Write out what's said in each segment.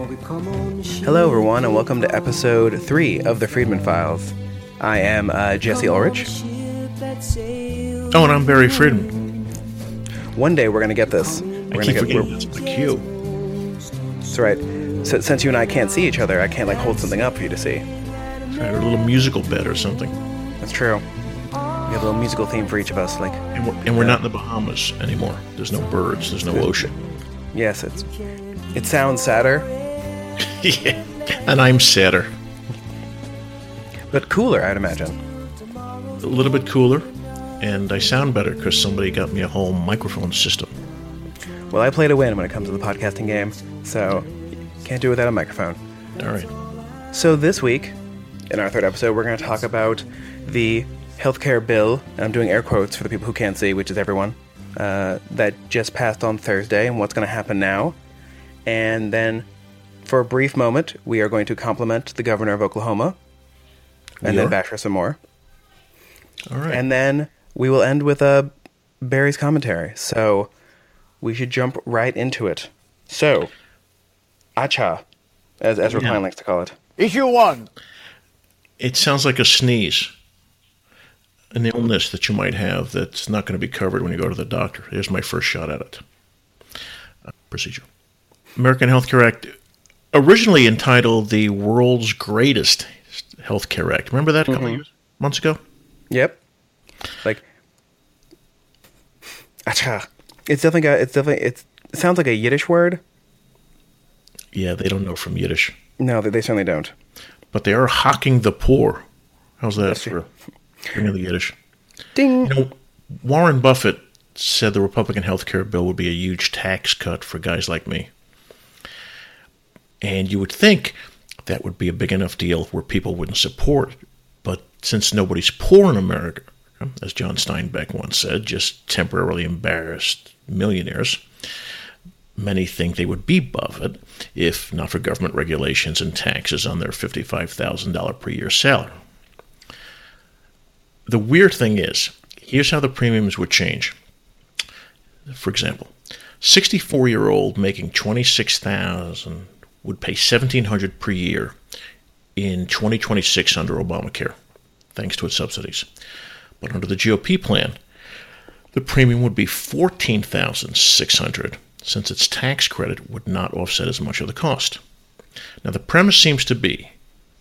Hello, everyone, and welcome to episode three of the Friedman Files. I am uh, Jesse Ulrich. Oh, and I'm Barry Friedman. One day we're gonna get this. We're I keep get. forgetting that's the cue. That's right. So, since you and I can't see each other, I can't like hold something up for you to see. Try a little musical bed or something. That's true. We have a little musical theme for each of us. Like, And we're, and we're not in the Bahamas anymore. There's no birds. There's no ocean. yes, it's it sounds sadder, yeah. And I'm sadder. but cooler, I'd imagine. A little bit cooler. And I sound better because somebody got me a whole microphone system. Well, I play to win when it comes to the podcasting game, so can't do it without a microphone. All right. So this week, in our third episode, we're going to talk about the healthcare bill, and I'm doing air quotes for the people who can't see, which is everyone, uh, that just passed on Thursday, and what's going to happen now. And then, for a brief moment, we are going to compliment the governor of Oklahoma, and We then are? bash her some more. All right. And then we will end with uh, Barry's commentary. So we should jump right into it. So, Acha, as Ezra Yeah. Klein likes to call it. Issue one. it sounds like a sneeze. An illness that you might have that's not going to be covered when you go to the doctor. Here's my first shot at it. Uh, procedure. American Health Care Act, originally entitled the World's Greatest Healthcare Act. Remember that a couple of years, months ago? Yep. Like, acha. It's definitely got. It's definitely. It's, it sounds like a Yiddish word. Yeah, they don't know from Yiddish. No, they, they certainly don't. But they are hocking the poor. How's that That's for bringing the Yiddish? Ding. You know, Warren Buffett said the Republican health care bill would be a huge tax cut for guys like me. And you would think that would be a big enough deal where people wouldn't support it. But since nobody's poor in America, as John Steinbeck once said, just temporarily embarrassed millionaires, many think they would be Buffett if not for government regulations and taxes on their $55,000 per year salary. The weird thing is, here's how the premiums would change. For example, 64 year old making 26,000 would pay 1700 per year in 2026 under Obamacare, thanks to its subsidies. But under the GOP plan, the premium would be 14,600 since its tax credit would not offset as much of the cost. Now the premise seems to be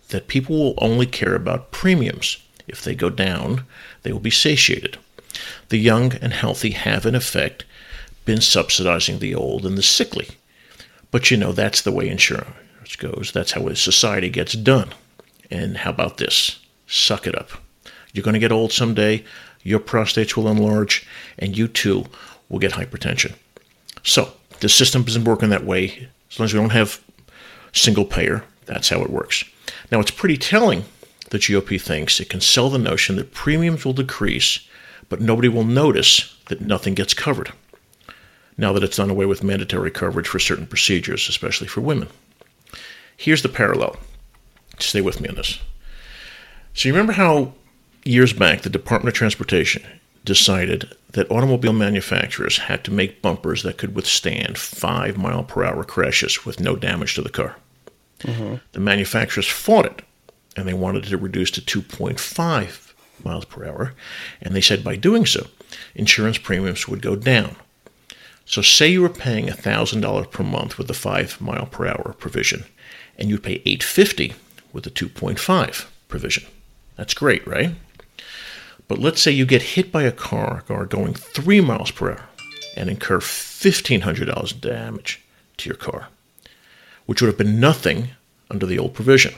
that people will only care about premiums. If they go down, they will be satiated. The young and healthy have, in effect, been subsidizing the old and the sickly. But you know, that's the way insurance goes. That's how society gets done. And how about this? Suck it up. You're going to get old someday, your prostates will enlarge, and you too will get hypertension. So, the system isn't working that way. As long as we don't have single payer, that's how it works. Now, it's pretty telling the GOP thinks it can sell the notion that premiums will decrease, but nobody will notice that nothing gets covered. Now that it's done away with mandatory coverage for certain procedures, especially for women. Here's the parallel. Stay with me on this. So, you remember how years back the Department of Transportation decided that automobile manufacturers had to make bumpers that could withstand five mile per hour crashes with no damage to the car? Mm-hmm. The manufacturers fought it and they wanted it to reduce to 2.5 miles per hour. And they said by doing so, insurance premiums would go down. So, say you were paying $1,000 per month with the 5 mile per hour provision, and you'd pay 850 with the 2.5 provision. That's great, right? But let's say you get hit by a car, car going 3 miles per hour and incur $1,500 in damage to your car, which would have been nothing under the old provision.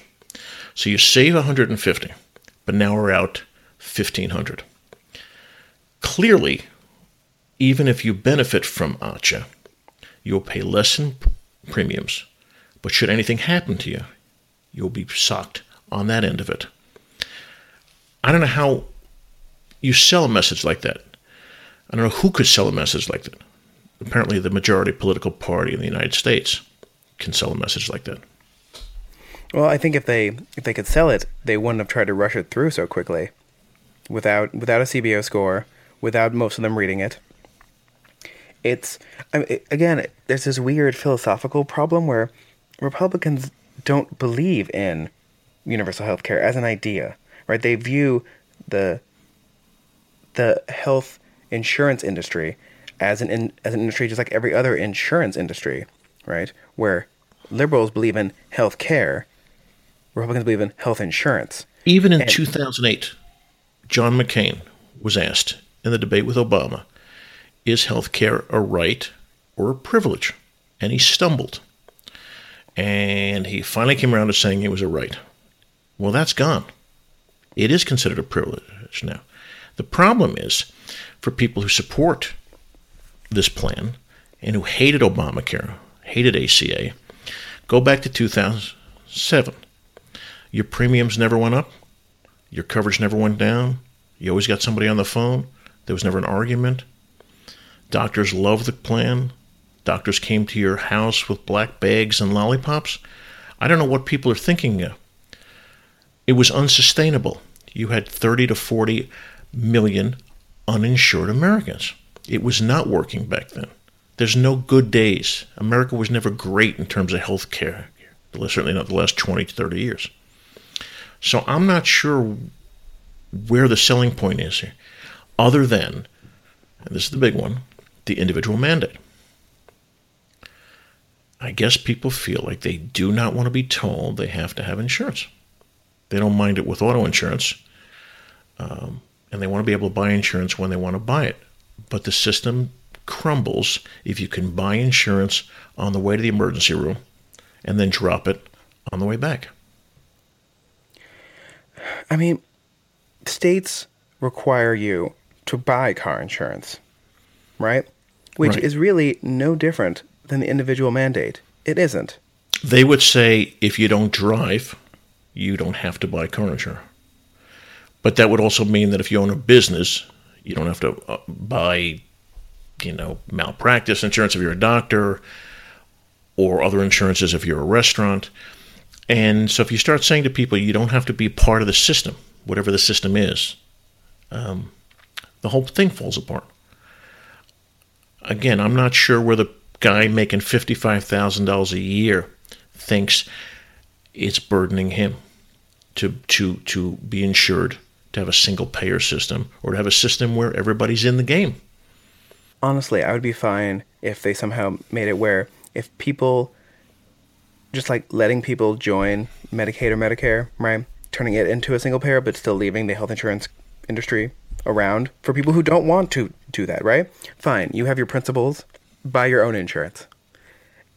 So you save 150, but now we're out 1500. Clearly, even if you benefit from ACHA, you'll pay less in premiums. But should anything happen to you, you'll be socked on that end of it. I don't know how you sell a message like that. I don't know who could sell a message like that. Apparently, the majority political party in the United States can sell a message like that. Well, I think if they if they could sell it, they wouldn't have tried to rush it through so quickly, without without a CBO score, without most of them reading it. It's I mean, again, there's this weird philosophical problem where Republicans don't believe in universal health care as an idea, right? They view the the health insurance industry as an in, as an industry just like every other insurance industry, right? Where liberals believe in health care, Republicans believe in health insurance. Even in and, 2008, John McCain was asked in the debate with Obama, is health care a right or a privilege? And he stumbled. And he finally came around to saying it was a right. Well, that's gone. It is considered a privilege now. The problem is for people who support this plan and who hated Obamacare, hated ACA, go back to 2007. Your premiums never went up, your coverage never went down, you always got somebody on the phone, there was never an argument. Doctors love the plan. Doctors came to your house with black bags and lollipops. I don't know what people are thinking. It was unsustainable. You had 30 to 40 million uninsured Americans. It was not working back then. There's no good days. America was never great in terms of health care, certainly not the last 20 to 30 years. So I'm not sure where the selling point is here, other than, and this is the big one, the individual mandate. I guess people feel like they do not want to be told they have to have insurance. They don't mind it with auto insurance, um, and they want to be able to buy insurance when they want to buy it. But the system crumbles if you can buy insurance on the way to the emergency room and then drop it on the way back. I mean, states require you to buy car insurance, right? Which right. is really no different than the individual mandate. It isn't. They would say if you don't drive, you don't have to buy car insurance. But that would also mean that if you own a business, you don't have to uh, buy, you know, malpractice insurance if you're a doctor or other insurances if you're a restaurant. And so if you start saying to people you don't have to be part of the system, whatever the system is, um, the whole thing falls apart. Again, I'm not sure where the guy making $55,000 a year thinks it's burdening him to, to, to be insured, to have a single payer system, or to have a system where everybody's in the game. Honestly, I would be fine if they somehow made it where if people just like letting people join Medicaid or Medicare, right? Turning it into a single payer, but still leaving the health insurance industry around for people who don't want to do that, right? Fine, you have your principles, buy your own insurance.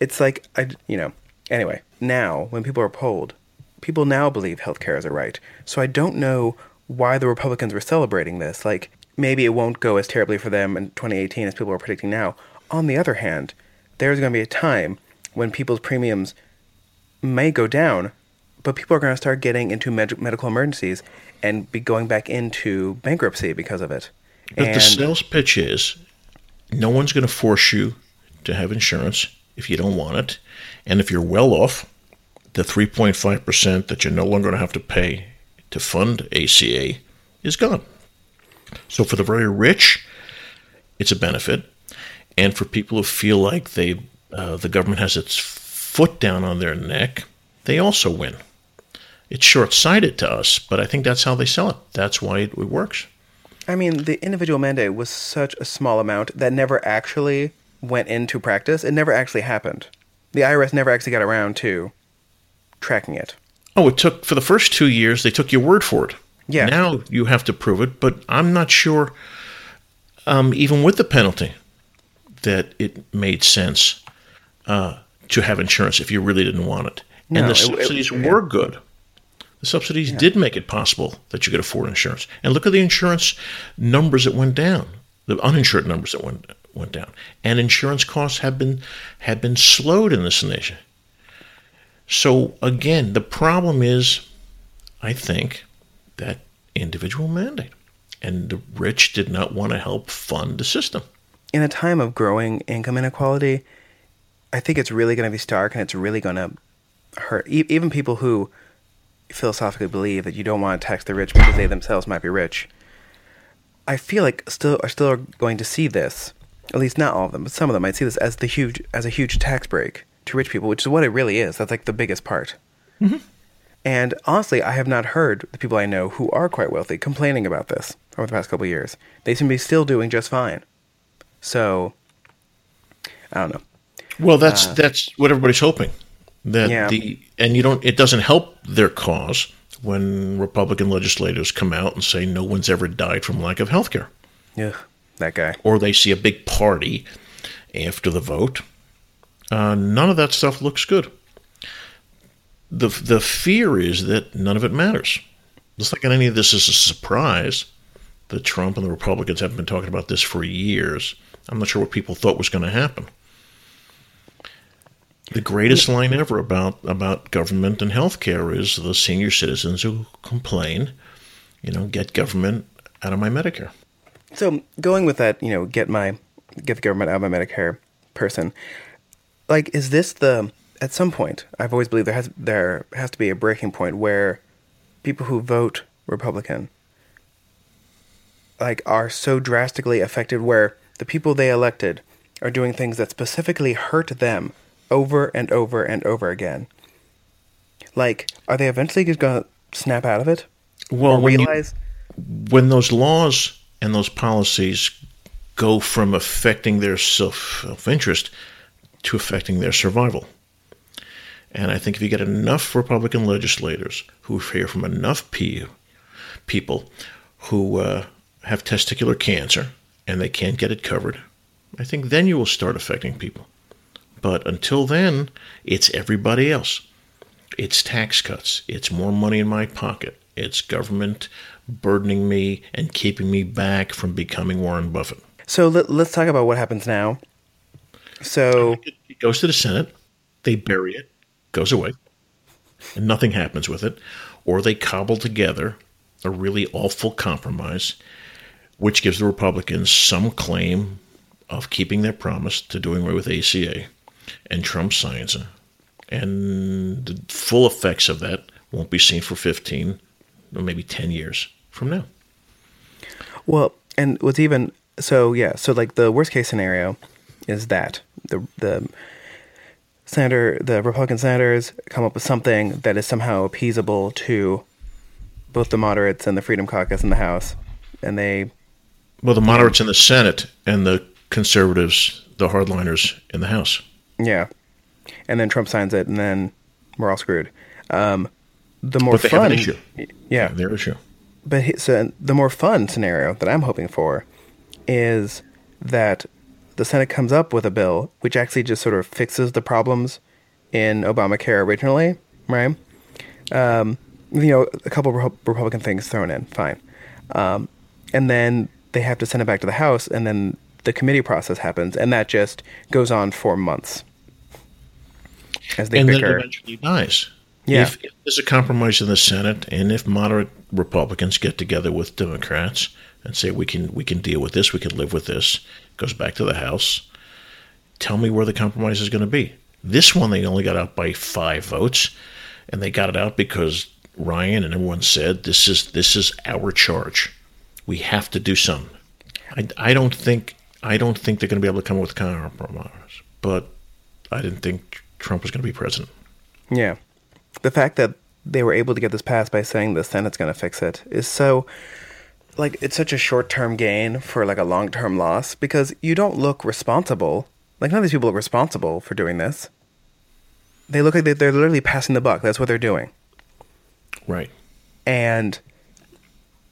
It's like I, you know. Anyway, now when people are polled, people now believe healthcare is a right. So I don't know why the Republicans were celebrating this. Like maybe it won't go as terribly for them in 2018 as people are predicting now. On the other hand, there's going to be a time when people's premiums may go down, but people are going to start getting into med- medical emergencies and be going back into bankruptcy because of it. But and the sales pitch is no one's going to force you to have insurance if you don't want it. And if you're well off, the 3.5% that you're no longer going to have to pay to fund ACA is gone. So for the very rich, it's a benefit. And for people who feel like they uh, the government has its foot down on their neck, they also win. It's short sighted to us, but I think that's how they sell it. That's why it, it works. I mean, the individual mandate was such a small amount that never actually went into practice. It never actually happened. The IRS never actually got around to tracking it. Oh, it took for the first two years. They took your word for it. Yeah. Now you have to prove it, but I'm not sure. Um, even with the penalty, that it made sense uh, to have insurance if you really didn't want it. No, and the subsidies it, it, were good. The subsidies yeah. did make it possible that you could afford insurance. And look at the insurance numbers that went down, the uninsured numbers that went went down. And insurance costs have been have been slowed in this nation. So again, the problem is, I think, that individual mandate. And the rich did not want to help fund the system. In a time of growing income inequality, I think it's really going to be stark and it's really going to hurt. E- even people who philosophically believe that you don't want to tax the rich because they themselves might be rich. I feel like still are still going to see this, at least not all of them, but some of them might see this as the huge as a huge tax break to rich people, which is what it really is. That's like the biggest part. Mm-hmm. And honestly, I have not heard the people I know who are quite wealthy complaining about this over the past couple of years. They seem to be still doing just fine. So, I don't know. Well, that's uh, that's what everybody's hoping. That Yeah. the and you don't it doesn't help their cause when Republican legislators come out and say no one's ever died from lack of health care. Ugh, that guy. Or they see a big party after the vote. Uh, none of that stuff looks good. The the fear is that none of it matters. It's not like any of this is a surprise that Trump and the Republicans haven't been talking about this for years. I'm not sure what people thought was going to happen. The greatest line ever about about government and healthcare is the senior citizens who complain, you know, get government out of my Medicare. So going with that, you know, get my get the government out of my Medicare person. Like, is this the at some point? I've always believed there has there has to be a breaking point where people who vote Republican like are so drastically affected where the people they elected are doing things that specifically hurt them over and over and over again. Like, are they eventually just gonna snap out of it? Well, when you- realize when those laws and those policies go from affecting their self interest to affecting their survival. And I think if you get enough Republican legislators who hear from enough pe- people who uh, have testicular cancer and they can't get it covered, I think then you will start affecting people. But until then, it's everybody else. It's tax cuts. It's more money in my pocket. It's government burdening me and keeping me back from becoming Warren Buffett. So let, let's talk about what happens now. So It it goes to the Senate, they bury it, goes away, and nothing happens with it. Or they cobble together a really awful compromise, which gives the Republicans some claim of keeping their promise to doing away with ACA. And Trump signs it. And the full effects of that won't be seen for 15 or maybe 10 years from now. well, and what's even so yeah. So like the worst case scenario is that the the senator, the Republican senators come up with something that is somehow appeasable to both the moderates and the Freedom Caucus in the House, and they Well, the moderates in the Senate and the conservatives, the hardliners in the House. Yeah, and then Trump signs it, and then we're all screwed. Um, the more But they have fun, an issue. yeah, Their issue. but he- so the more fun scenario that I'm hoping for is that the Senate comes up with a bill which actually just sort of fixes the problems in Obamacare originally, right? Um, you know, a couple Repu- Republican things thrown in, fine, um, and then they have to send it back to the House, and then the committee process happens, and that just goes on for months as they and then it eventually dies. Yeah. If, if there's a compromise in the Senate, and if moderate Republicans get together with Democrats and say we can we can deal with this, we can live with this, goes back to the House. Tell me where the compromise is going to be. This one they only got out by five votes, and they got it out because Ryan and everyone said this is this is our charge. We have to do something. I, I don't think I don't think they're going to be able to come up with compromise, but I didn't think Trump was going to be president. Yeah. The fact that they were able to get this passed by saying the Senate's going to fix it is so like it's such a short-term gain for like a long-term loss because you don't look responsible. Like none of these people look responsible for doing this. They look like they- they're literally passing the buck. That's what they're doing. Right. And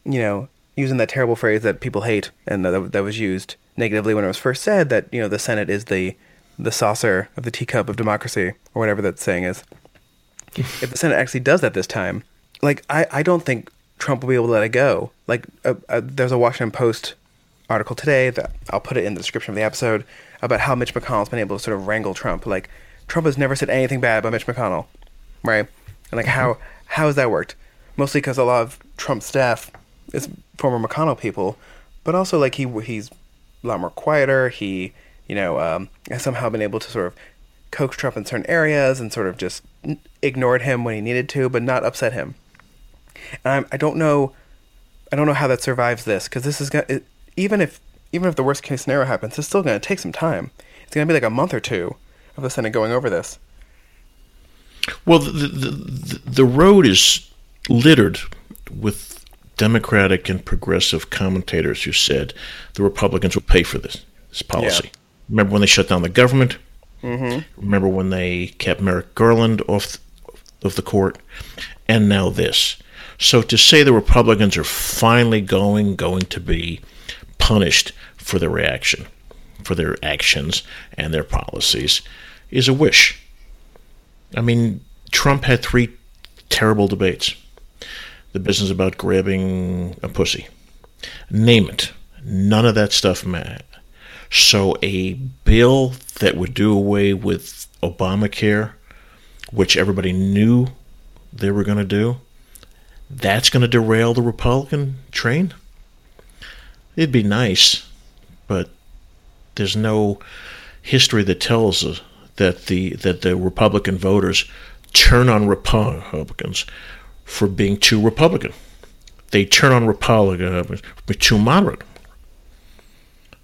you know, using that terrible phrase that people hate and that, that was used negatively when it was first said that, you know, the Senate is the the saucer of the teacup of democracy or whatever that saying is. if the Senate actually does that this time, like I, I don't think Trump will be able to let it go. Like uh, uh, there's a Washington Post article today that I'll put it in the description of the episode about how Mitch McConnell's been able to sort of wrangle Trump. Like Trump has never said anything bad about Mitch McConnell, right? And like how how has that worked? Mostly because a lot of Trump's staff is former McConnell people, but also like he he's a lot more quieter. He you know um, has somehow been able to sort of coax Trump in certain areas and sort of just ignored him when he needed to, but not upset him. And I'm, I don't know, I don't know how that survives this because this is gonna it, even if even if the worst case scenario happens, it's still going to take some time. It's going to be like a month or two of the Senate going over this. Well, the, the, the, the road is littered with Democratic and progressive commentators who said the Republicans will pay for this, this policy. Yeah. Remember when they shut down the government? Mm-hmm. Remember when they kept Merrick Garland off of the court? And now this. So to say the Republicans are finally going going to be punished for their reaction, for their actions and their policies, is a wish. I mean, Trump had three terrible debates. The business about grabbing a pussy. Name it. None of that stuff mattered. So a bill that would do away with Obamacare, which everybody knew they were going to do, that's going to derail the Republican train? It'd be nice, but there's no history that tells us that the that the Republican voters turn on Republicans for being too Republican. They turn on Republicans for too moderate.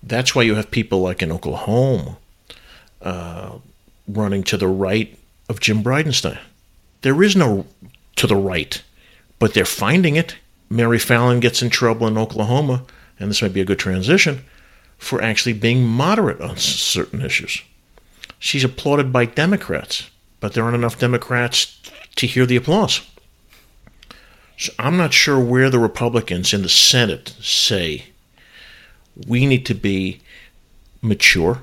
That's why you have people like in Oklahoma uh, running to the right of Jim Bridenstine. There is no to the right, but they're finding it. Mary Fallin gets in trouble in Oklahoma, and this might be a good transition, for actually being moderate on certain issues. She's applauded by Democrats, but there aren't enough Democrats to hear the applause. So I'm not sure where the Republicans in the Senate say we need to be mature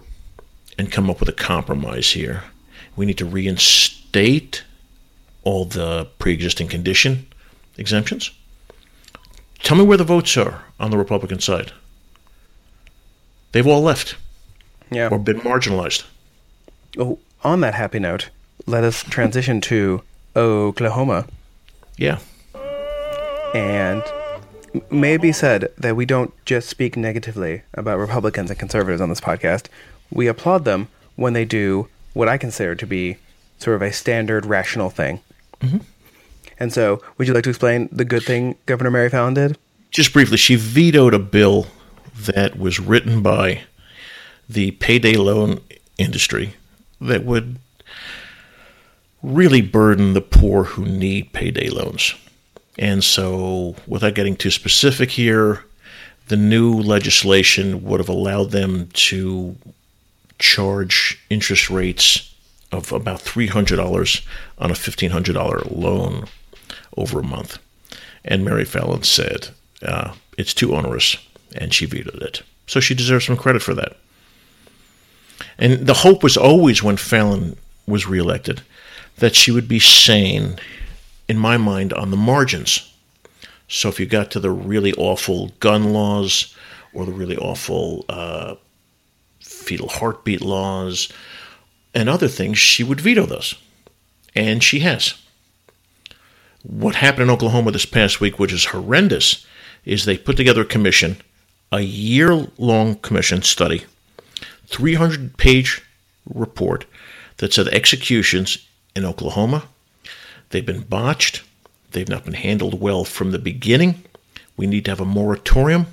and come up with a compromise here. We need to reinstate all the pre existing condition exemptions. Tell me where the votes are on the Republican side. They've all left. Yeah. Or been marginalized. Oh, on that happy note, let us transition to Oklahoma. Yeah. And may be said that we don't just speak negatively about Republicans and conservatives on this podcast. We applaud them when they do what I consider to be sort of a standard rational thing. Mm-hmm. And so, would you like to explain the good thing Governor Mary Fallin did? Just briefly, she vetoed a bill that was written by the payday loan industry that would really burden the poor who need payday loans. And so, without getting too specific here, the new legislation would have allowed them to charge interest rates of about $300 on a $1,500 loan over a month. And Mary Fallin said uh, it's too onerous, and she vetoed it. So she deserves some credit for that. And the hope was always when Fallin was reelected that she would be sane, in my mind, on the margins. So if you got to the really awful gun laws or the really awful uh, fetal heartbeat laws and other things, she would veto those. And she has. What happened in Oklahoma this past week, which is horrendous, is they put together a commission, a year long commission study 300 page report that said executions in Oklahoma, they've been botched, they've not been handled well from the beginning. We need to have a moratorium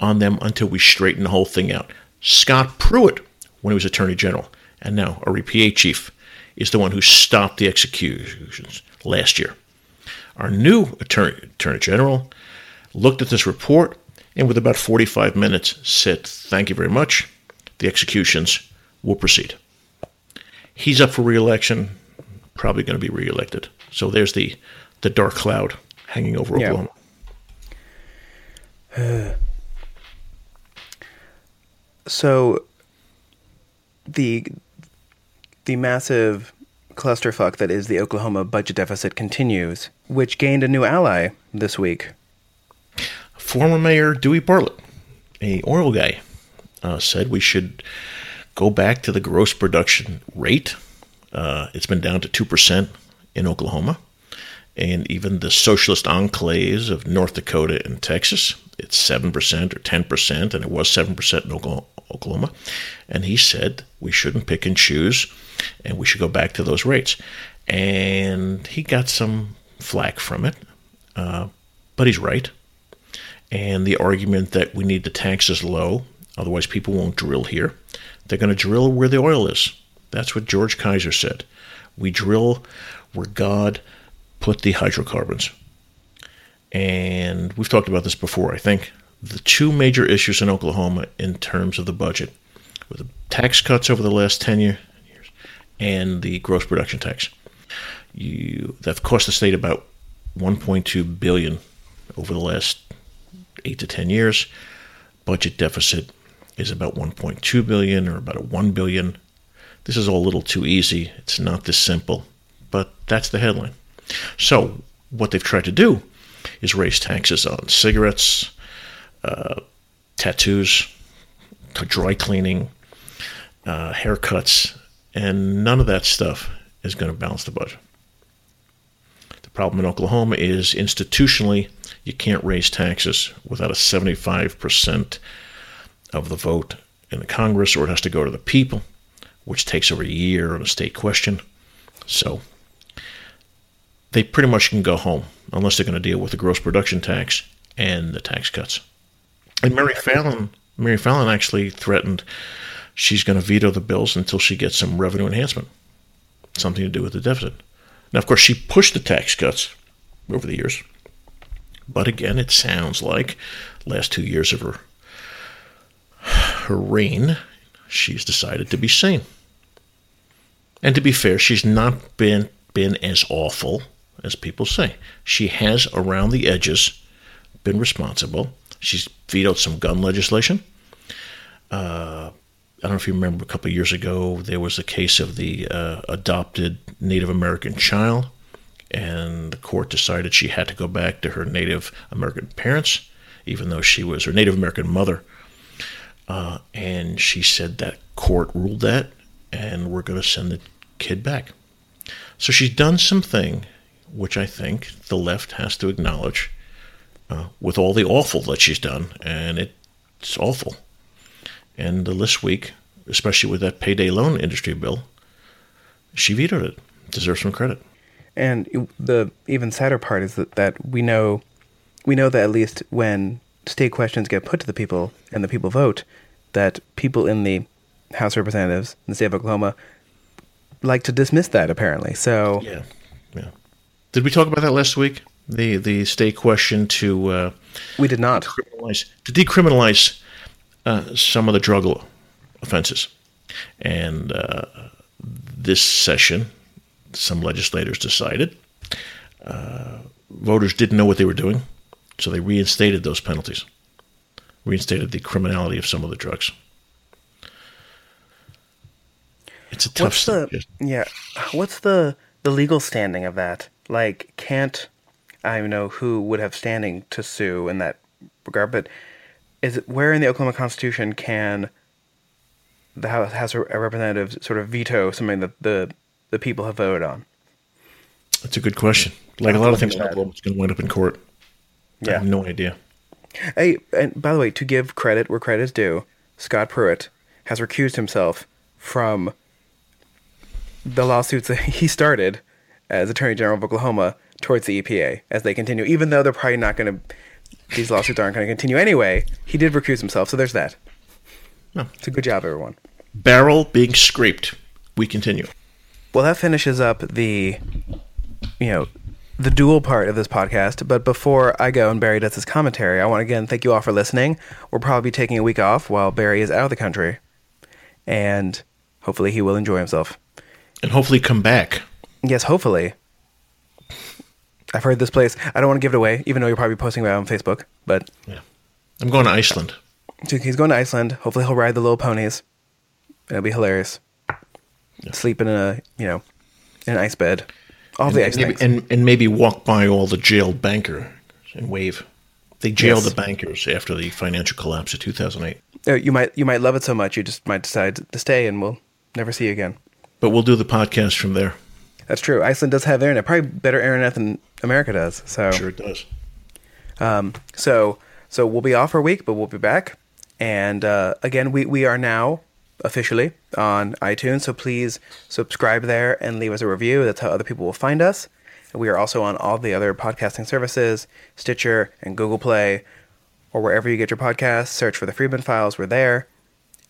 on them until we straighten the whole thing out. Scott Pruitt, when he was Attorney General, and now our EPA chief, is the one who stopped the executions last year. Our new Attorney, Attorney General looked at this report and, with about 45 minutes, said, Thank you very much the executions will proceed. He's up for reelection, probably going to be reelected. So there's the the dark cloud hanging over Oklahoma. Uh, so the the massive clusterfuck that is the Oklahoma budget deficit continues, which gained a new ally this week. Former Mayor Dewey Bartlett, a oil guy uh, said we should go back to the gross production rate. Uh, it's been down to 2% in Oklahoma. And even the socialist enclaves of North Dakota and Texas, it's 7% or 10%, and it was 7% in Oklahoma. And he said we shouldn't pick and choose, and we should go back to those rates. And he got some flack from it, uh, but he's right. And the argument that we need the taxes low Otherwise, people won't drill here. They're going to drill where the oil is. That's what George Kaiser said. We drill where God put the hydrocarbons. And we've talked about this before, I think. The two major issues in Oklahoma in terms of the budget were the tax cuts over the last 10 years and the gross production tax. You, that cost the state about 1.2 billion over the last 8 to 10 years. Budget deficit is about 1.2 billion or about a 1 billion. This is all a little too easy. It's not this simple, but that's the headline. So, what they've tried to do is raise taxes on cigarettes, uh, tattoos, dry cleaning, uh, haircuts, and none of that stuff is going to balance the budget. The problem in Oklahoma is institutionally, you can't raise taxes without a 75% of the vote in the Congress, or it has to go to the people, which takes over a year on a state question. So they pretty much can go home unless they're going to deal with the gross production tax and the tax cuts. And Mary Fallin, Mary Fallin actually threatened she's going to veto the bills until she gets some revenue enhancement, something to do with the deficit. Now, of course, she pushed the tax cuts over the years, but again, it sounds like last two years of her her reign, she's decided to be sane. And to be fair, she's not been been as awful as people say. She has, around the edges, been responsible. She's vetoed some gun legislation. Uh, I don't know if you remember a couple years ago, there was a case of the uh, adopted Native American child, and the court decided she had to go back to her Native American parents, even though she was her Native American mother. Uh, and she said that court ruled that, and we're going to send the kid back. So she's done something which I think the left has to acknowledge uh, with all the awful that she's done, and it's awful. And this week, especially with that payday loan industry bill, she vetoed it. Deserves some credit. And the even sadder part is that, that we know we know that at least when state questions get put to the people and the people vote, that people in the House Representatives in the state of Oklahoma like to dismiss that apparently. So yeah, yeah. Did we talk about that last week? The the state question to uh, we did not decriminalize, to decriminalize uh, some of the drug offenses, and uh, this session, some legislators decided uh, voters didn't know what they were doing, so they reinstated those penalties, reinstated the criminality of some of the drugs. It's a tough. What's the yeah? What's the the legal standing of that? Like, can't I know who would have standing to sue in that regard? But is it where in the Oklahoma Constitution can the House, House of Representatives sort of veto something that the the people have voted on? That's a good question. Like a lot of things in Oklahoma, it's going to wind up in court. Yeah. I have no idea. Hey, and by the way, to give credit where credit is due, Scott Pruitt has recused himself from the lawsuits that he started as Attorney General of Oklahoma towards the EPA as they continue, even though they're probably not going to, these lawsuits aren't going to continue anyway. He did recuse himself, so there's that. Oh. It's a good job, everyone. Barrel being scraped. We continue. Well, that finishes up the, you know, the dual part of this podcast. But before I go and Barry does his commentary, I want to again thank you all for listening. We'll probably be taking a week off while Barry is out of the country, and hopefully he will enjoy himself and hopefully come back. Yes, hopefully. I've heard this place. I don't want to give it away, even though you're probably posting about it on Facebook. But yeah, I'm going to Iceland. He's going to Iceland. Hopefully, he'll ride the little ponies. It'll be hilarious. Yeah. Sleep in a you know, in an ice bed. All and the ice maybe, and and maybe walk by all the jailed banker and wave. They jailed yes. the bankers after the financial collapse of 2008. Uh, you might you might love it so much you just might decide to stay, and we'll never see you again. But we'll do the podcast from there. That's true. Iceland does have internet, probably better internet than America does. So sure it does. Um, so so we'll be off for a week, but we'll be back. And uh, again, we we are now officially on iTunes, so please subscribe there and leave us a review. That's how other people will find us. We are also on all the other podcasting services, Stitcher and Google Play, or wherever you get your podcasts. Search for the Friedman Files. We're there.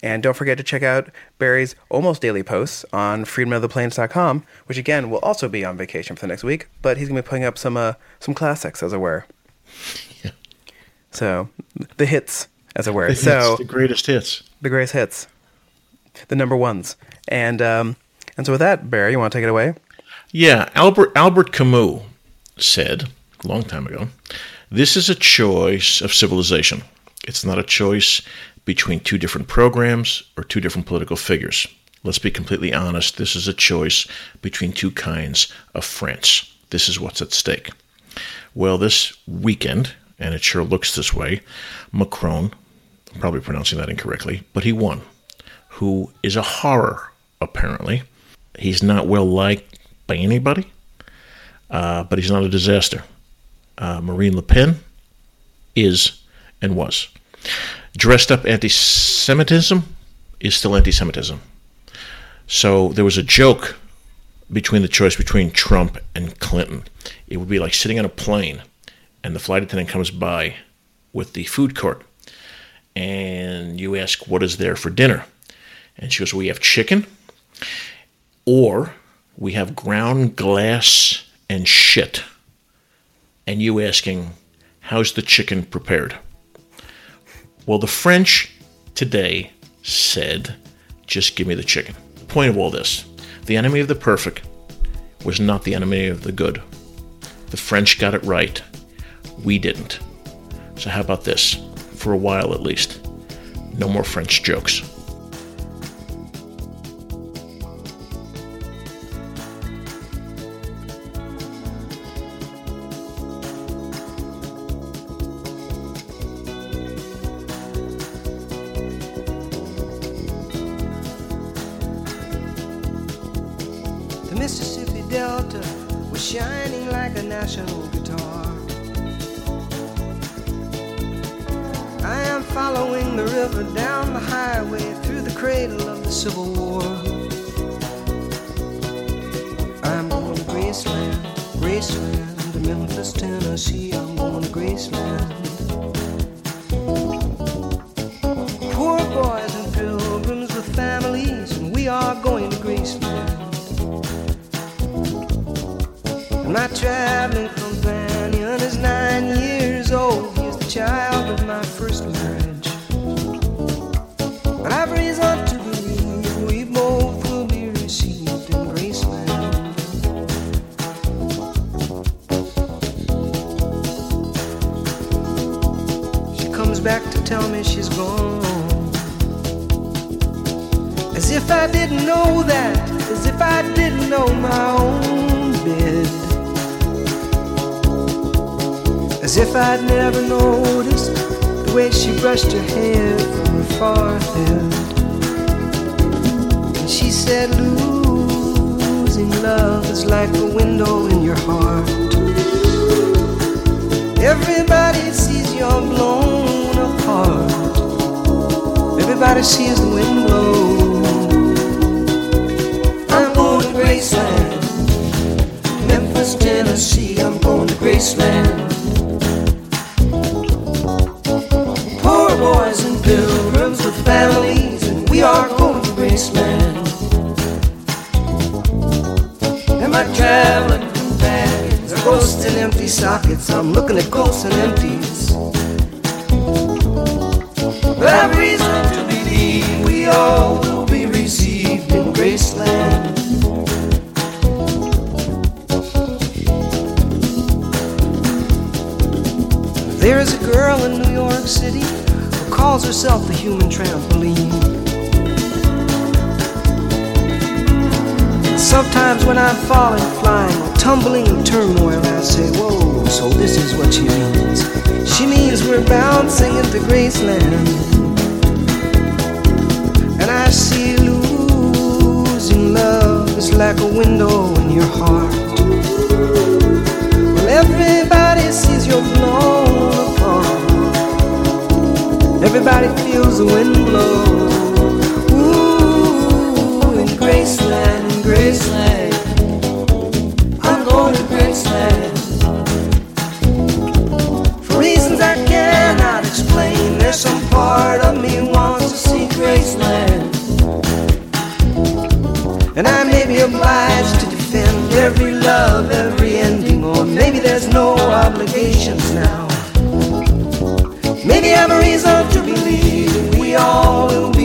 And don't forget to check out Barry's almost daily posts on freedomoftheplains.com, which again will also be on vacation for the next week, but he's going to be putting up some uh, some classics, as it were. Yeah. So the hits, as it were. The so hits, the greatest hits. the greatest hits, the number ones, and um, and so with that, Barry, you want to take it away? Yeah, Albert Albert Camus said a long time ago, "This is a choice of civilization. It's not a choice between two different programs or two different political figures. Let's be completely honest. This is a choice between two kinds of France. This is what's at stake." Well, this weekend, and it sure looks this way, Macron, I'm probably pronouncing that incorrectly, but he won. Who is a horror, apparently. He's not well liked by anybody, uh, but he's not a disaster. Uh, Marine Le Pen is and was. Dressed up anti Semitism is still anti Semitism. So there was a joke between the choice between Trump and Clinton. It would be like sitting on a plane and the flight attendant comes by with the food court and you ask, What is there for dinner? And she goes, We have chicken or we have ground glass and shit. And you asking, How's the chicken prepared? Well, the French today said, Just give me the chicken. Point of all this the enemy of the perfect was not the enemy of the good. The French got it right. We didn't. So, how about this? For a while at least. No more French jokes. Graceland, Memphis, Tennessee. I'm going to Graceland. Poor boys and pilgrims with families, and we are going to Graceland. And my traveling companion is nine years old. He's the child of my I didn't know that, as if I didn't know my own bed. As if I'd never noticed the way she brushed her hair from her forehead. And she said, Losing love is like a window in your heart. Everybody sees you're blown apart. Everybody sees the wind blow. Graceland, Memphis, Tennessee. I'm going to Graceland. Poor boys and pilgrims with families, and we are going to Graceland. And my traveling companions are ghosts and empty sockets. I'm looking at ghosts and empties. But I've reason to believe we all will be received in Graceland. Girl in New York City who calls herself the human trampoline. Sometimes when I'm falling, flying, or tumbling in turmoil, I say, Whoa, so this is what she means. She means we're bouncing into Graceland. And I see losing love is like a window in your heart. Well, everybody sees you're blown. Everybody feels the wind blow. Ooh, in Graceland, Graceland. I'm going to Graceland. For reasons I cannot explain, there's some part of me wants to see Graceland. And I may be obliged to defend every love, every ending, or maybe there's no obligations now. I have a reason to believe we all will